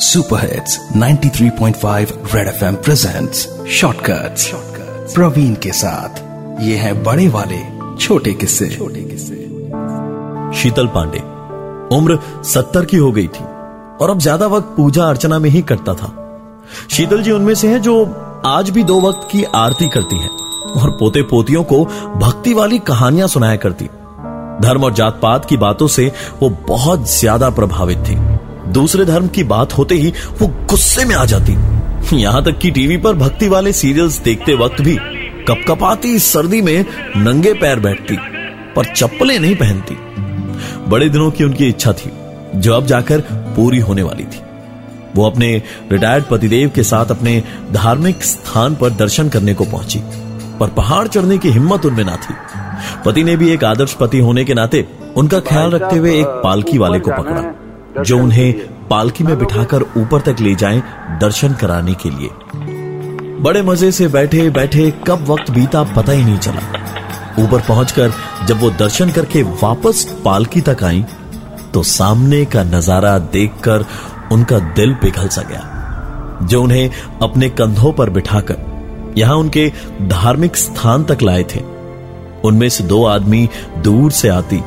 Super hits 93.5 Red FM presents shortcuts Praveen के साथ ये है बड़े वाले, छोटे किस्से। छोटे किस्से। शीतल पांडे, उम्र सत्तर की हो गई थी और अब ज़्यादा वक्त पूजा अर्चना में ही करता था। शीतल जी उनमें से हैं जो आज भी दो वक्त की आरती करती हैं और पोते पोतियों को भक्ति वाली कहानियाँ सुनाया करती। धर्म और जात पात की बातों से वो बहुत ज़्यादा प्रभावित थी। दूसरे धर्म की बात होते ही वो गुस्से में आ जाती। यहाँ तक कि टीवी पर भक्ति वाले सीरियल्स देखते वक्त भी कपकपाती सर्दी में नंगे पैर बैठती, पर चप्पलें नहीं पहनती। बड़े दिनों की उनकी इच्छा थी, जो अब जाकर पूरी होने वाली थी। वो अपने रिटायर्ड पतिदेव के साथ अपने धार्मिक स्थान पर दर्शन करने को पहुँची, पर पहाड़ चढ़ने की हिम्मत उनमें ना थी। पति ने भी एक आदर्श पति होने के नाते उनका ख्याल रखते हुए एक पालकी वाले को पकड़ा। जो उन्हें पालकी में बिठाकर ऊपर तक ले जाएँ दर्शन कराने के लिए। बड़े मज़े से बैठे बैठे कब वक्त बीता पता ही नहीं चला। ऊपर पहुंचकर जब वो दर्शन करके वापस पालकी तक आई तो सामने का नज़ारा देखकर उनका दिल पिघल सा गया। जो उन्हें अपने कंधों पर बिठाकर यहाँ उनके धार्मिक स्थान तक लाए थे। उनमें से दो आदमी दूर से आती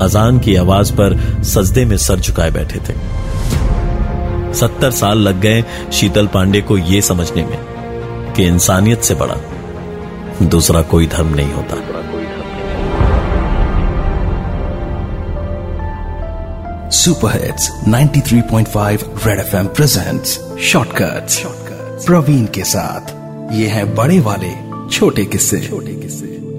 अजान की आवाज़ पर सजदे में सर झुकाए बैठे थे। सत्तर साल लग गए शीतल पांडे को यह समझने में कि इंसानियत से बड़ा दूसरा कोई धर्म नहीं होता। Super hits 93.5 Red FM presents shortcuts. Praveen के साथ। ये है बड़े वाले छोटे किस्से छोटे किस्से।